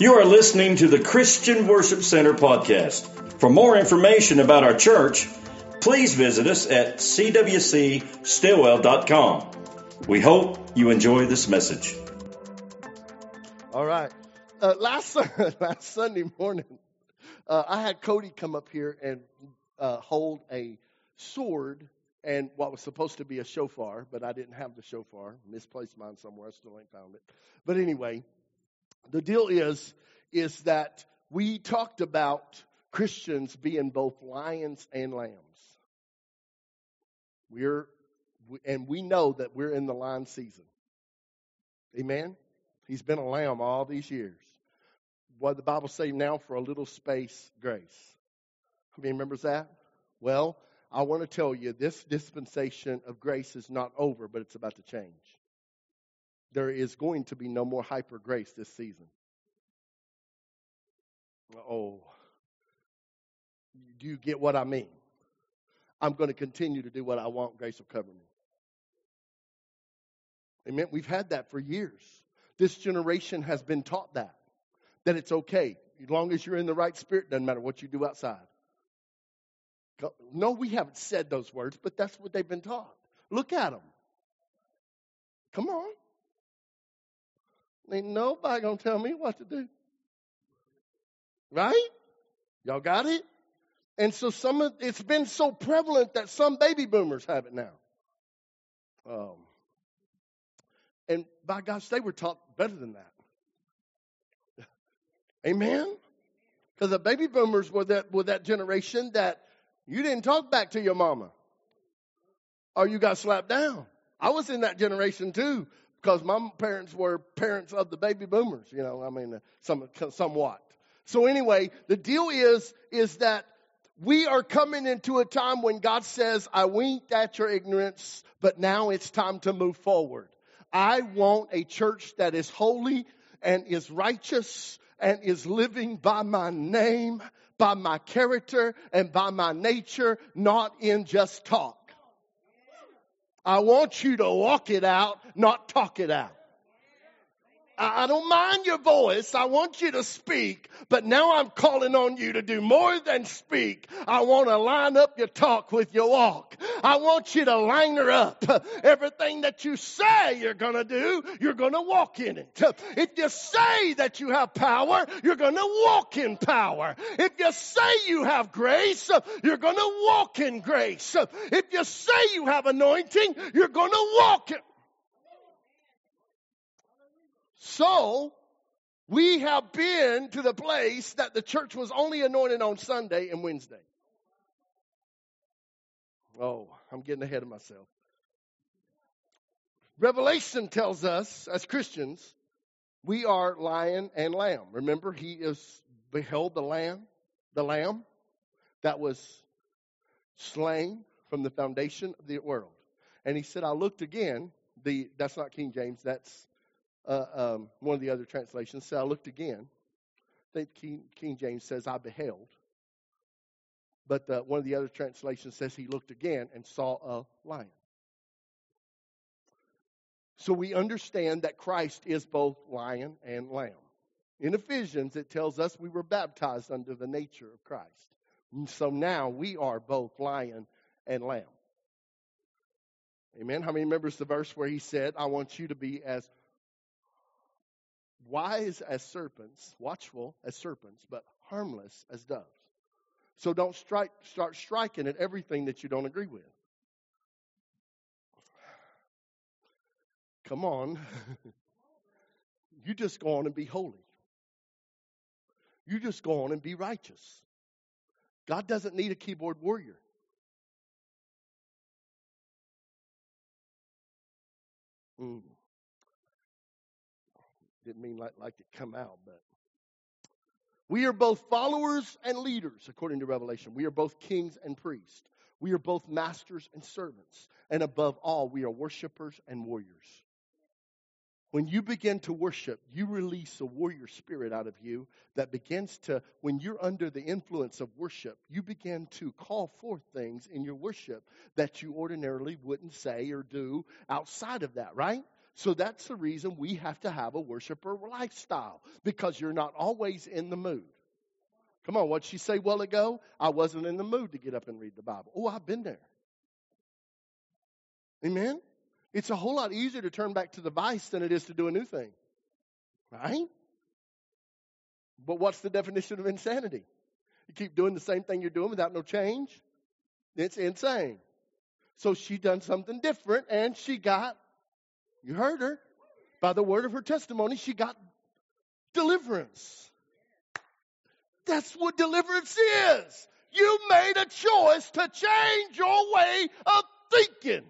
You are listening to the Christian Worship Center podcast. For more information about our church, please visit us at cwcstillwell.com. We hope you enjoy this message. All right. Uh, last last Sunday morning, uh, I had Cody come up here and uh, hold a sword and what was supposed to be a shofar, but I didn't have the shofar. Misplaced mine somewhere. I still ain't found it. But anyway, the deal is is that we talked about Christians being both lions and lambs. We're and we know that we're in the lion season. Amen. He's been a lamb all these years. What the Bible say now for a little space grace. Who remembers that? Well, I want to tell you this dispensation of grace is not over, but it's about to change. There is going to be no more hyper grace this season. Oh, do you get what I mean? I'm going to continue to do what I want. Grace will cover me. Amen. We've had that for years. This generation has been taught that, that it's okay. As long as you're in the right spirit, doesn't matter what you do outside. No, we haven't said those words, but that's what they've been taught. Look at them. Come on. Ain't nobody gonna tell me what to do. Right? Y'all got it? And so some of it's been so prevalent that some baby boomers have it now. Um, and by gosh, they were taught better than that. Amen? Because the baby boomers were that were that generation that you didn't talk back to your mama. Or you got slapped down. I was in that generation too because my parents were parents of the baby boomers, you know, I mean, some, somewhat. So anyway, the deal is, is that we are coming into a time when God says, I winked at your ignorance, but now it's time to move forward. I want a church that is holy and is righteous and is living by my name, by my character, and by my nature, not in just talk. I want you to walk it out, not talk it out. I don't mind your voice. I want you to speak, but now I'm calling on you to do more than speak. I want to line up your talk with your walk. I want you to line her up. Everything that you say you're going to do, you're going to walk in it. If you say that you have power, you're going to walk in power. If you say you have grace, you're going to walk in grace. If you say you have anointing, you're going to walk it. So, we have been to the place that the church was only anointed on Sunday and Wednesday. Oh, I'm getting ahead of myself. Revelation tells us, as Christians, we are lion and lamb. Remember, he is beheld the lamb, the lamb that was slain from the foundation of the world. And he said, I looked again. The that's not King James, that's uh, um, one of the other translations said, I looked again. I think King, King James says, I beheld. But uh, one of the other translations says he looked again and saw a lion. So we understand that Christ is both lion and lamb. In Ephesians, it tells us we were baptized under the nature of Christ. And so now we are both lion and lamb. Amen. How many remembers the verse where he said, I want you to be as wise as serpents, watchful as serpents, but harmless as doves. So don't strike, start striking at everything that you don't agree with. Come on. you just go on and be holy. You just go on and be righteous. God doesn't need a keyboard warrior. Mm. Didn't mean like, like it come out, but we are both followers and leaders, according to Revelation. We are both kings and priests. We are both masters and servants. And above all, we are worshipers and warriors. When you begin to worship, you release a warrior spirit out of you that begins to, when you're under the influence of worship, you begin to call forth things in your worship that you ordinarily wouldn't say or do outside of that, right? So that's the reason we have to have a worshiper lifestyle because you're not always in the mood. Come on, what'd she say a while ago? I wasn't in the mood to get up and read the Bible. Oh, I've been there. Amen? It's a whole lot easier to turn back to the vice than it is to do a new thing. Right? But what's the definition of insanity? You keep doing the same thing you're doing without no change? It's insane. So she done something different and she got, you heard her, by the word of her testimony, she got deliverance. That's what deliverance is. You made a choice to change your way of thinking.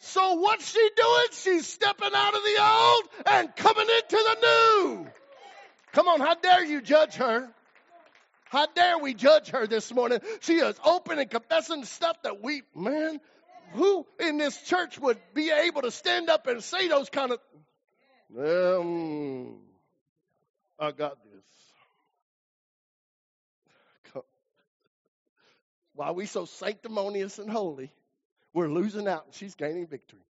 So what's she doing? She's stepping out of the old and coming into the new. Come on, how dare you judge her? How dare we judge her this morning? She is open and confessing stuff that we, man, who in this church would be able to stand up and say those kind of, um, I got this. Why we so sanctimonious and holy, we're losing out and she's gaining victory.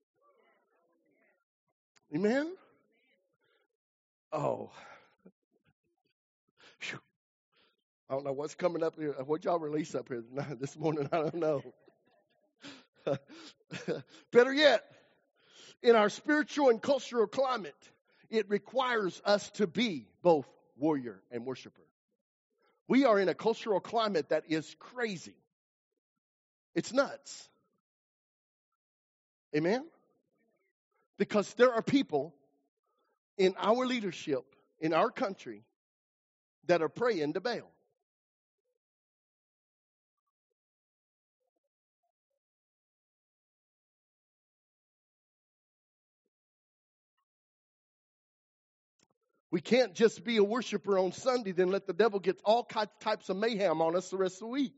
Amen? Oh. I don't know what's coming up here. What y'all release up here this morning? I don't know. Better yet, in our spiritual and cultural climate, it requires us to be both warrior and worshiper. We are in a cultural climate that is crazy. It's nuts. Amen? Because there are people in our leadership, in our country, that are praying to Baal. We can't just be a worshiper on Sunday, then let the devil get all types of mayhem on us the rest of the week.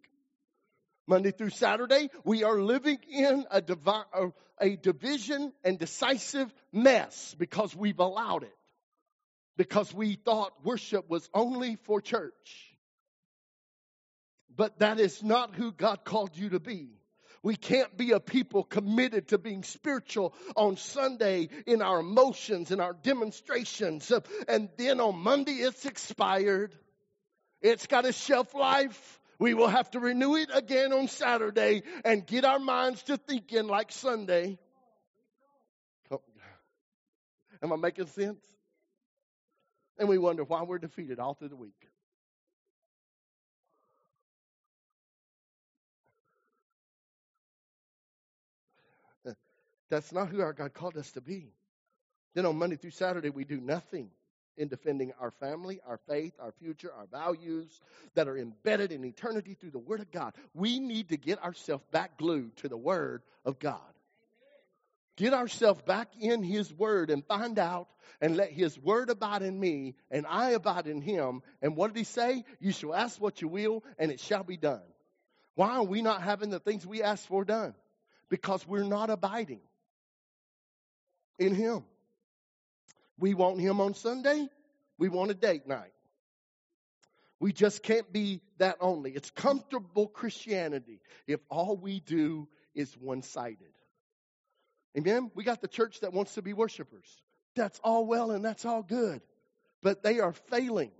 Monday through Saturday, we are living in a, divi- a division and decisive mess because we've allowed it. Because we thought worship was only for church. But that is not who God called you to be. We can't be a people committed to being spiritual on Sunday in our emotions, and our demonstrations, and then on Monday it's expired. It's got a shelf life. We will have to renew it again on Saturday and get our minds to thinking like Sunday. Oh, Am I making sense? And we wonder why we're defeated all through the week. That's not who our God called us to be. Then on Monday through Saturday, we do nothing in defending our family, our faith, our future, our values that are embedded in eternity through the Word of God. We need to get ourselves back glued to the Word of God. Get ourselves back in His Word and find out and let His Word abide in me and I abide in Him. And what did He say? You shall ask what you will and it shall be done. Why are we not having the things we ask for done? Because we're not abiding in Him. We want Him on Sunday. We want a date night. We just can't be that only. It's comfortable Christianity if all we do is one sided. Amen? We got the church that wants to be worshipers. That's all well and that's all good. But they are failing.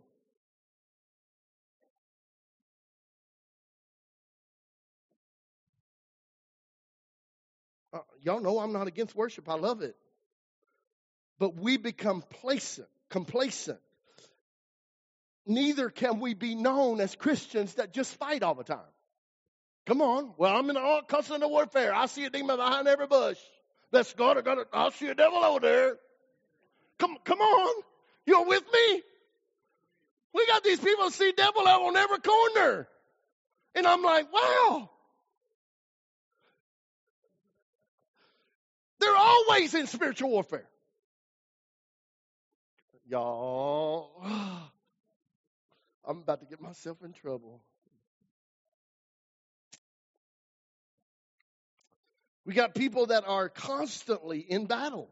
Uh, y'all know I'm not against worship. I love it but we become complacent, complacent. Neither can we be known as Christians that just fight all the time. Come on. Well, I'm in all constant warfare. I see a demon behind every bush. That's God. I I'll see a devil over there. Come, come on. You're with me? We got these people see devil out on every corner. And I'm like, wow. They're always in spiritual warfare. Y'all, I'm about to get myself in trouble. We got people that are constantly in battle.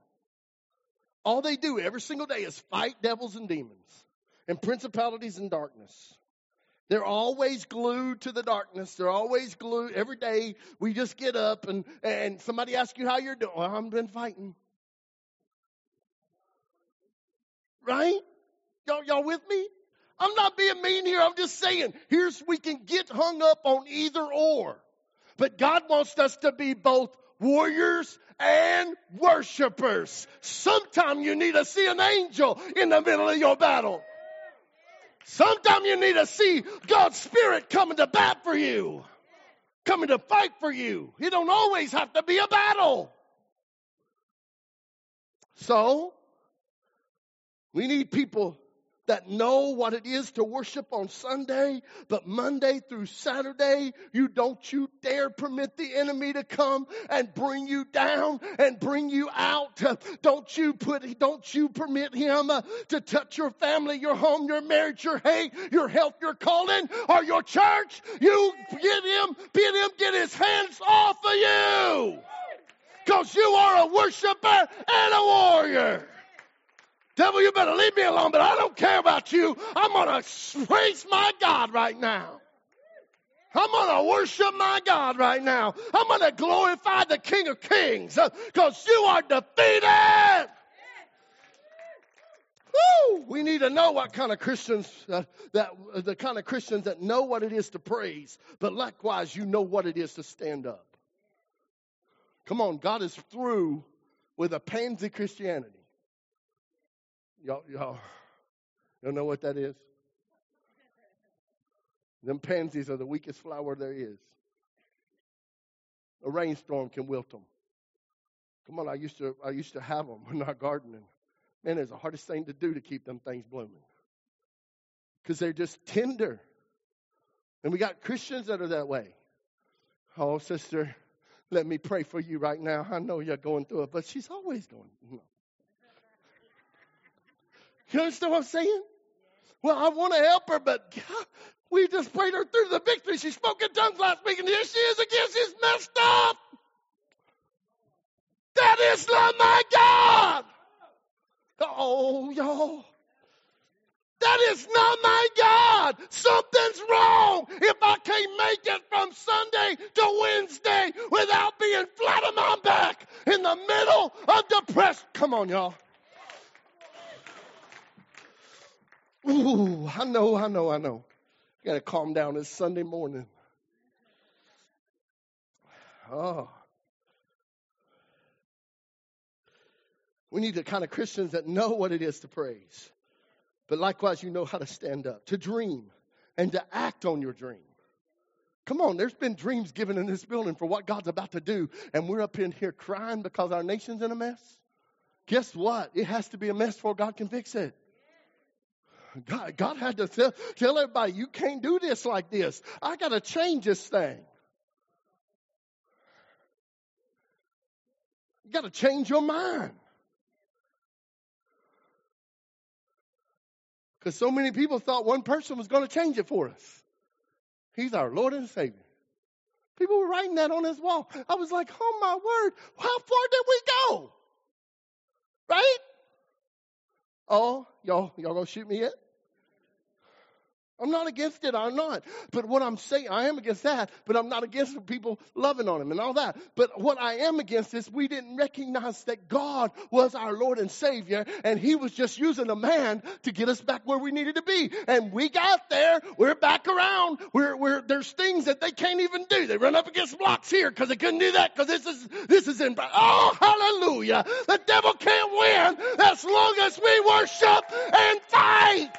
All they do every single day is fight devils and demons and principalities and darkness. They're always glued to the darkness. They're always glued. Every day we just get up and, and somebody asks you how you're doing. Well, I've been fighting. Right? Y'all, y'all with me? I'm not being mean here. I'm just saying, here's, we can get hung up on either or. But God wants us to be both warriors and worshipers. Sometime you need to see an angel in the middle of your battle. Sometime you need to see God's Spirit coming to bat for you, coming to fight for you. It don't always have to be a battle. So, we need people that know what it is to worship on Sunday, but Monday through Saturday, you don't you dare permit the enemy to come and bring you down and bring you out. Don't you put, don't you permit him uh, to touch your family, your home, your marriage, your hate, your health, your calling, or your church. You get him, bid him get his hands off of you. Cause you are a worshiper and a warrior. Devil, you better leave me alone, but I don't care about you. I'm going to praise my God right now. I'm going to worship my God right now. I'm going to glorify the King of Kings because uh, you are defeated. Woo! We need to know what kind of Christians uh, that uh, the kind of Christians that know what it is to praise, but likewise you know what it is to stand up. Come on, God is through with a pansy Christianity. Y'all, y'all, y'all know what that is? Them pansies are the weakest flower there is. A rainstorm can wilt them. Come on, I used to I used to have them when our gardening. Man, it's the hardest thing to do to keep them things blooming. Because they're just tender. And we got Christians that are that way. Oh, sister, let me pray for you right now. I know you're going through it, but she's always going. No. You understand what I'm saying? Well, I want to help her, but God, we just prayed her through the victory. She spoke in tongues last week, and here she is again. She's messed up. That is not my God. Oh, y'all. That is not my God. Something's wrong if I can't make it from Sunday to Wednesday without being flat on my back in the middle of depression. Come on, y'all. Ooh, I know, I know, I know. Got to calm down. It's Sunday morning. Oh. We need the kind of Christians that know what it is to praise. But likewise, you know how to stand up, to dream, and to act on your dream. Come on, there's been dreams given in this building for what God's about to do, and we're up in here crying because our nation's in a mess. Guess what? It has to be a mess before God can fix it. God, God had to tell, tell everybody, you can't do this like this. I got to change this thing. You got to change your mind. Because so many people thought one person was going to change it for us. He's our Lord and Savior. People were writing that on his wall. I was like, oh my word, how far did we go? Right? Oh, y'all, y'all gonna shoot me yet? I'm not against it. I'm not. But what I'm saying, I am against that, but I'm not against people loving on him and all that. But what I am against is we didn't recognize that God was our Lord and Savior, and He was just using a man to get us back where we needed to be. And we got there. We're back around. We're, we're, there's things that they can't even do. They run up against blocks here because they couldn't do that because this is, this is in, oh, hallelujah. The devil can't win as long as we worship and fight.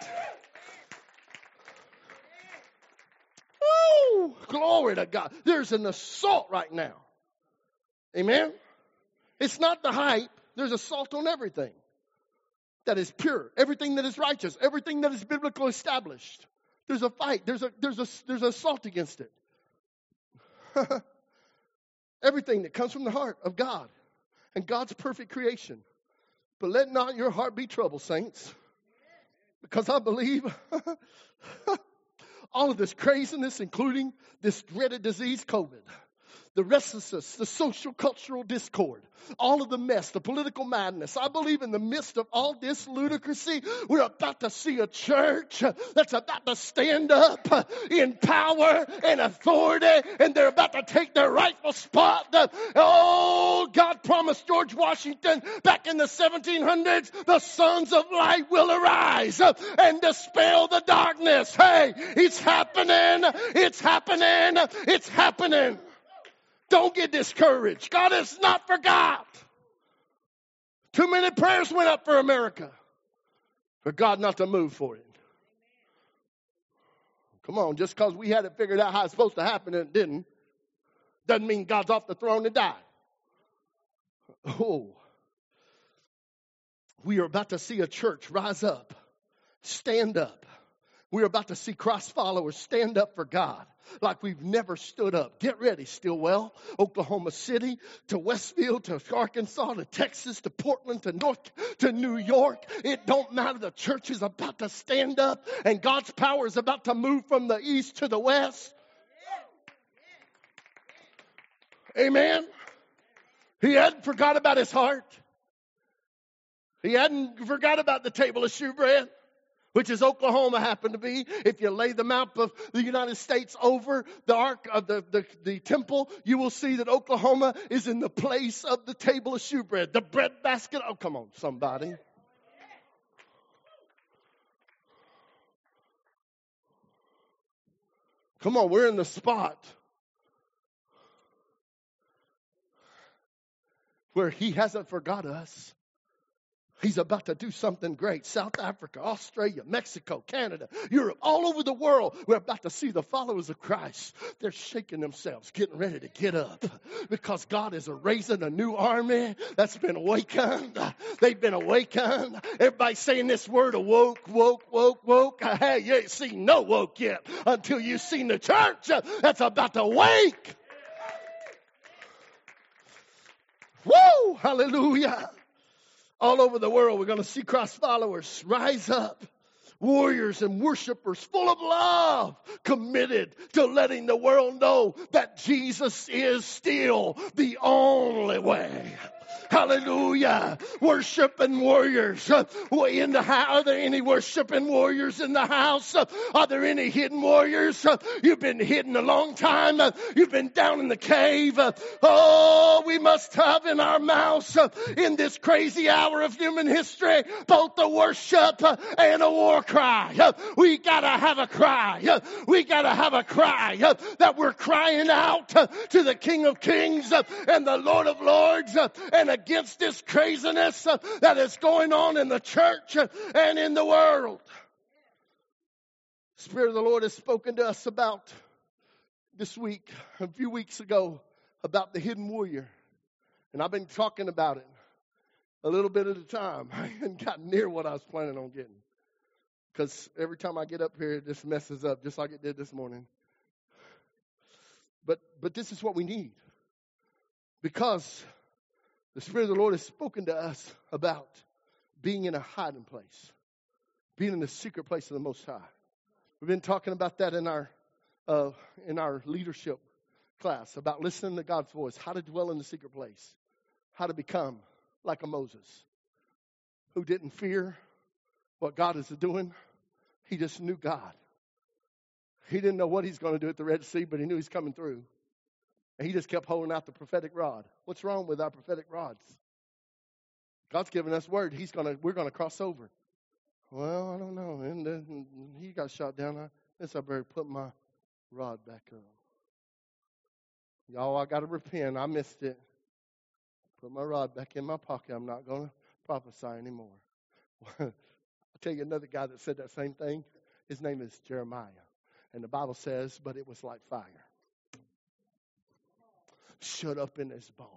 Woo! Glory to God. There's an assault right now. Amen? It's not the hype. There's assault on everything that is pure, everything that is righteous, everything that is biblical established. There's a fight. There's a there's a there's an assault against it. everything that comes from the heart of God and God's perfect creation. But let not your heart be troubled, saints, because I believe all of this craziness, including this dreaded disease, COVID. The restlessness, the social cultural discord, all of the mess, the political madness. I believe in the midst of all this ludicrousy, we're about to see a church that's about to stand up in power and authority, and they're about to take their rightful spot. Oh, God promised George Washington back in the 1700s, the sons of light will arise and dispel the darkness. Hey, it's happening. It's happening. It's happening. Don't get discouraged. God has not forgot. Too many prayers went up for America for God not to move for it. Come on, just because we had it figured out how it's supposed to happen and it didn't, doesn't mean God's off the throne to die. Oh, we are about to see a church rise up, stand up. We're about to see Christ followers stand up for God like we've never stood up. Get ready, Stilwell, Oklahoma City, to Westville, to Arkansas, to Texas, to Portland, to North, to New York. It don't matter. The church is about to stand up and God's power is about to move from the east to the west. Amen. He hadn't forgot about his heart. He hadn't forgot about the table of shewbread which is Oklahoma happened to be. If you lay the map of the United States over the ark of the, the, the temple, you will see that Oklahoma is in the place of the table of shewbread, the bread basket. Oh, come on, somebody. Come on, we're in the spot where he hasn't forgot us. He's about to do something great. South Africa, Australia, Mexico, Canada, Europe, all over the world. We're about to see the followers of Christ. They're shaking themselves, getting ready to get up because God is raising a new army that's been awakened. They've been awakened. Everybody's saying this word awoke, woke, woke, woke. Hey, you ain't seen no woke yet until you've seen the church that's about to wake. Woo! Hallelujah all over the world, we're going to see Christ followers rise up, warriors and worshipers full of love, committed to letting the world know that Jesus is still the only way. Hallelujah. Worshiping warriors. In the house, are there any worshiping warriors in the house? Are there any hidden warriors? You've been hidden a long time. You've been down in the cave. Oh, we must have in our mouths in this crazy hour of human history both the worship and a war cry. We gotta have a cry. We gotta have a cry that we're crying out to the King of Kings and the Lord of Lords and against this craziness that is going on in the church and in the world. Spirit of the Lord has spoken to us about this week, a few weeks ago, about the hidden warrior. And I've been talking about it a little bit at a time. I haven't gotten near what I was planning on getting. Because every time I get up here, just messes up, just like it did this morning. But, but this is what we need. Because the Spirit of the Lord has spoken to us about being in a hiding place, being in the secret place of the Most High. We've been talking about that in our uh, in our leadership class about listening to God's voice, how to dwell in the secret place, how to become like a Moses who didn't fear what God is doing. He just knew God. He didn't know what he's going to do at the Red Sea, but he knew he's coming through. And he just kept holding out the prophetic rod. What's wrong with our prophetic rods? God's given us word. He's gonna we're gonna cross over. Well, I don't know. And then he got shot down. I guess I better put my rod back up. Y'all, I gotta repent. I missed it. Put my rod back in my pocket. I'm not gonna prophesy anymore. I'll tell you another guy that said that same thing. His name is Jeremiah. And the Bible says, but it was like fire shut up in his bones.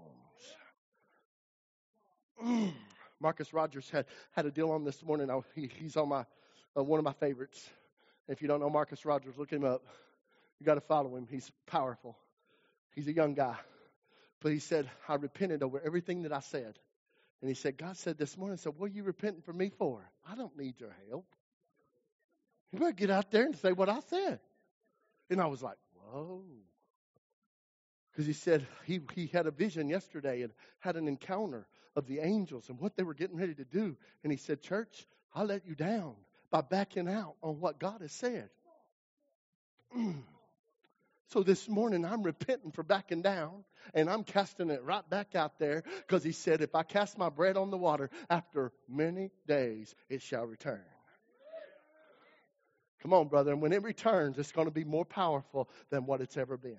Mm. Marcus Rogers had, had a deal on this morning. I, he, he's on my uh, one of my favorites. If you don't know Marcus Rogers, look him up. You got to follow him. He's powerful. He's a young guy. But he said, I repented over everything that I said. And he said, God said this morning, I said, What are you repenting for me for? I don't need your help. You better get out there and say what I said. And I was like, Whoa. Because he said he, he had a vision yesterday and had an encounter of the angels and what they were getting ready to do. And he said, Church, I let you down by backing out on what God has said. So this morning I'm repenting for backing down and I'm casting it right back out there because he said, if I cast my bread on the water, after many days it shall return. Come on, brother. And when it returns, it's going to be more powerful than what it's ever been.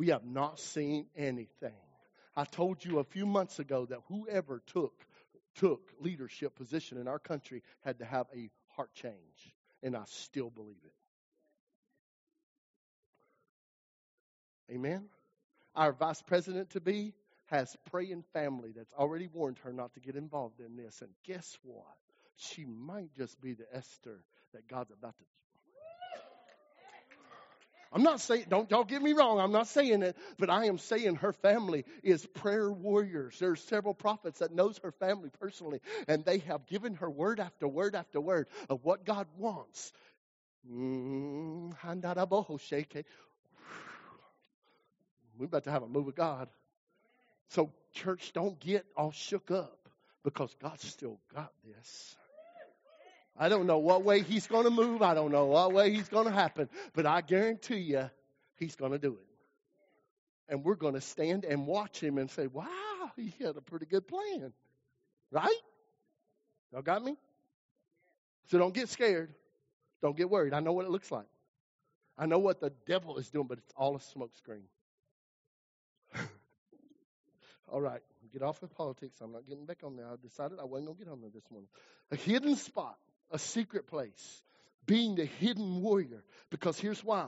We have not seen anything. I told you a few months ago that whoever took took leadership position in our country had to have a heart change, and I still believe it. Amen. Our vice president to be has praying family that's already warned her not to get involved in this. And guess what? She might just be the Esther that God's about to. I'm not saying, don't y'all get me wrong, I'm not saying it, but I am saying her family is prayer warriors. There's several prophets that knows her family personally, and they have given her word after word after word of what God wants. Mm, we're about to have a move of God. So, church, don't get all shook up because God's still got this. I don't know what way He's going to move. I don't know what way He's going to happen. But I guarantee you, He's going to do it. And we're going to stand and watch Him and say, wow, He had a pretty good plan. Right? Y'all got me? So don't get scared. Don't get worried. I know what it looks like. I know what the devil is doing, but it's all a smokescreen. All right, get off of politics. I'm not getting back on there. I decided I wasn't going to get on there this morning. A hidden spot, a secret place, being the hidden warrior. Because here's why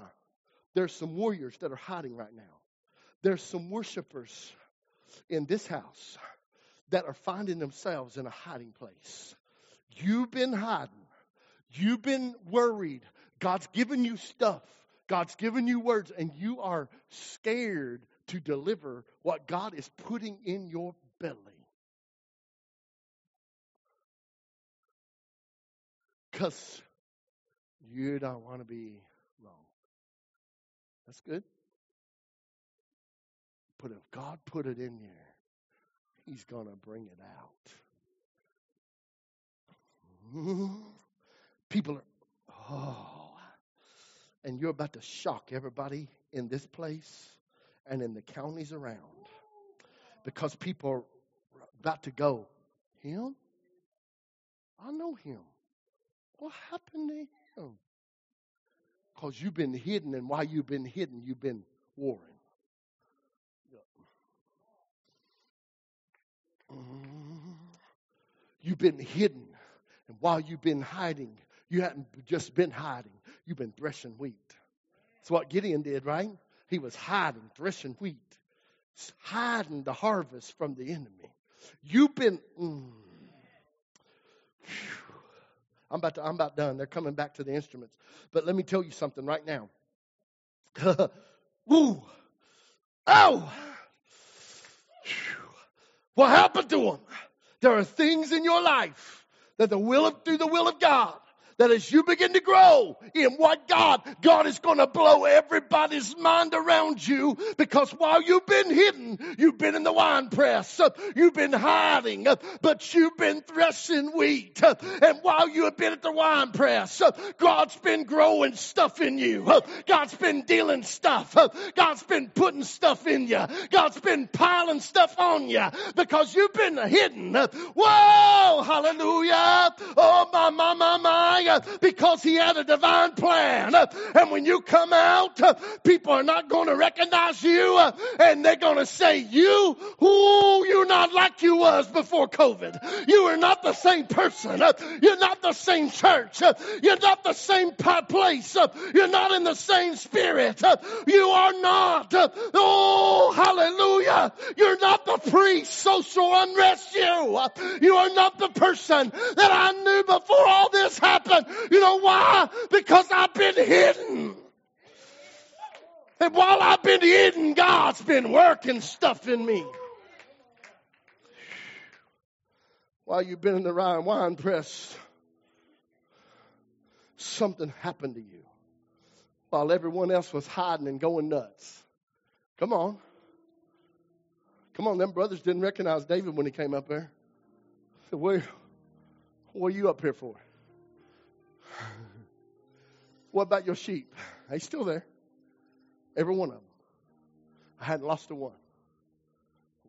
there's some warriors that are hiding right now. There's some worshipers in this house that are finding themselves in a hiding place. You've been hiding. You've been worried. God's given you stuff. God's given you words, and you are scared to deliver what God is putting in your belly. Because you don't want to be wrong. That's good. But if God put it in there, He's going to bring it out. People are, oh, and you're about to shock everybody in this place and in the counties around because people are about to go, Him? I know him. What happened to him? Because you've been hidden, and while you've been hidden, you've been warring. You've been hidden, and while you've been hiding, you haven't just been hiding, you've been threshing wheat. That's what Gideon did, right? He was hiding, threshing wheat, hiding the harvest from the enemy. You've been. Mm, I'm about to, I'm about done. They're coming back to the instruments. But let me tell you something right now. Woo! Ow! What happened to them? There are things in your life that the will of, through the will of God that as you begin to grow in what God, God is going to blow everybody's mind around you because while you've been hidden, you've been in the wine press, you've been hiding, but you've been threshing wheat. And while you have been at the wine press, God's been growing stuff in you. God's been dealing stuff. God's been putting stuff in you. God's been piling stuff on you because you've been hidden. Whoa, hallelujah. Oh, my, my, my, my because he had a divine plan. And when you come out, people are not going to recognize you and they're going to say, you, who you're not like you was before COVID. You are not the same person. You're not the same church. You're not the same place. You're not in the same spirit. You are not. Oh, hallelujah. You're not the pre-social unrest you. You are not the person that I knew before all this happened. You know why? Because I've been hidden. And while I've been hidden, God's been working stuff in me. While you've been in the Ryan wine press, something happened to you. While everyone else was hiding and going nuts. Come on. Come on, them brothers didn't recognize David when he came up there. Said, Where, what are you up here for? What about your sheep? They still there. Every one of them. I hadn't lost a one.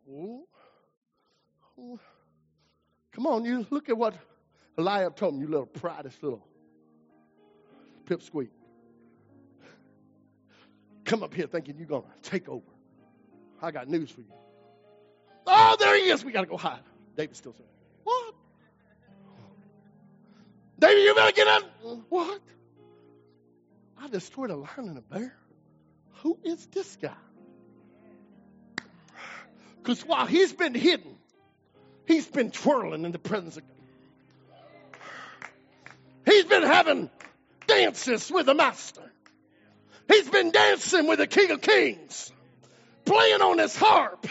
Ooh. Ooh. Come on, you look at what Eliab told me, you little pridest little pipsqueak. Come up here thinking you're going to take over. I got news for you. Oh, there he is. We got to go hide. David still said, What? David, you better get up. What? I destroyed a lion and a bear. Who is this guy? Because while he's been hidden, he's been twirling in the presence of God. He's been having dances with the master. He's been dancing with the King of Kings, playing on his harp.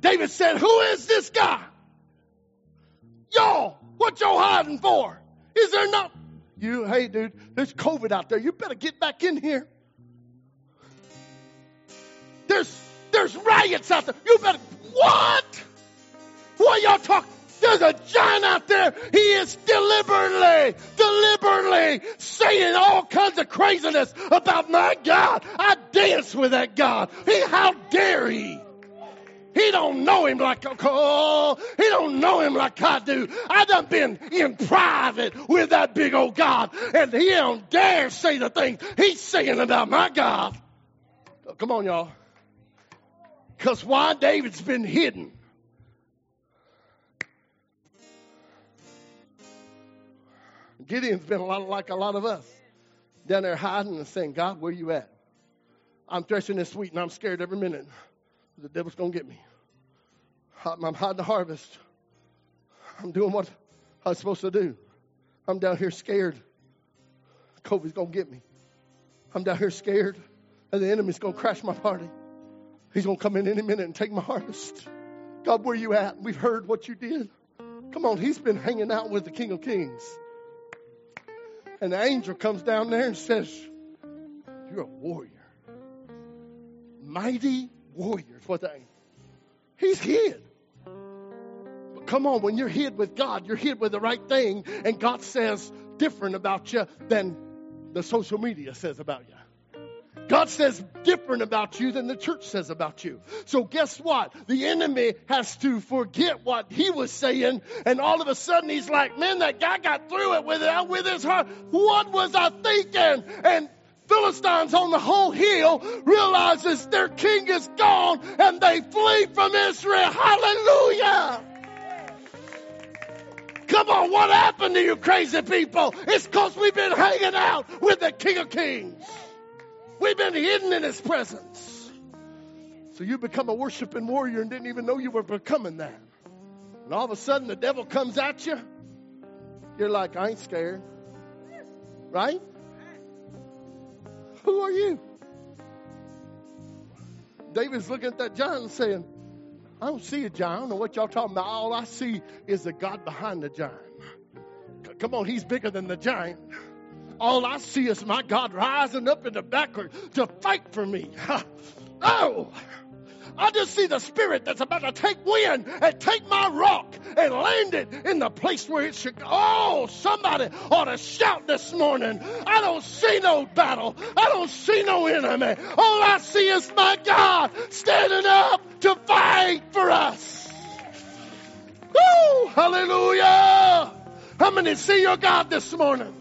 David said, Who is this guy? Y'all, what y'all hiding for? Is there not? You, hey, dude, there's COVID out there. You better get back in here. There's there's riots out there. You better what? What y'all talking? There's a giant out there. He is deliberately, deliberately saying all kinds of craziness about my God. I dance with that God. He, how dare he? He don't know him like oh, he don't know him like I do. I done been in private with that big old God, and he don't dare say the things he's saying about my God. Oh, come on, y'all. Because why David's been hidden. Gideon's been a lot like a lot of us down there hiding and saying, God, where you at? I'm threshing this wheat and I'm scared every minute. The devil's going to get me. I'm hiding the harvest. I'm doing what I was supposed to do. I'm down here scared. COVID's going to get me. I'm down here scared, and the enemy's going to crash my party. He's going to come in any minute and take my harvest. God, where you at? We've heard what you did. Come on, he's been hanging out with the King of Kings. And the angel comes down there and says, You're a warrior. Mighty warrior is what the angel. He's hid. But come on, when you're hid with God, you're hid with the right thing, and God says different about you than the social media says about you. God says different about you than the church says about you. So guess what? The enemy has to forget what he was saying, and all of a sudden he's like, "Man, that guy got through it with it with his heart. What was I thinking?" And Philistines on the whole hill realizes their king is gone and they flee from Israel. Hallelujah. Come on, what happened to you crazy people? It's because we've been hanging out with the King of Kings. We've been hidden in His presence. So you become a worshiping warrior and didn't even know you were becoming that. And all of a sudden the devil comes at you. You're like, I ain't scared. Right? Are you? David's looking at that giant and saying, I don't see a giant. I know what y'all talking about. All I see is the God behind the giant. Come on, he's bigger than the giant. All I see is my God rising up in the background to fight for me. Oh, I just see the spirit that's about to take wind and take my rock and land it in the place where it should go. Oh, somebody ought to shout this morning. I don't see no battle. I don't see no enemy. All I see is my God standing up to fight for us. Woo! Hallelujah! How many see your God this morning?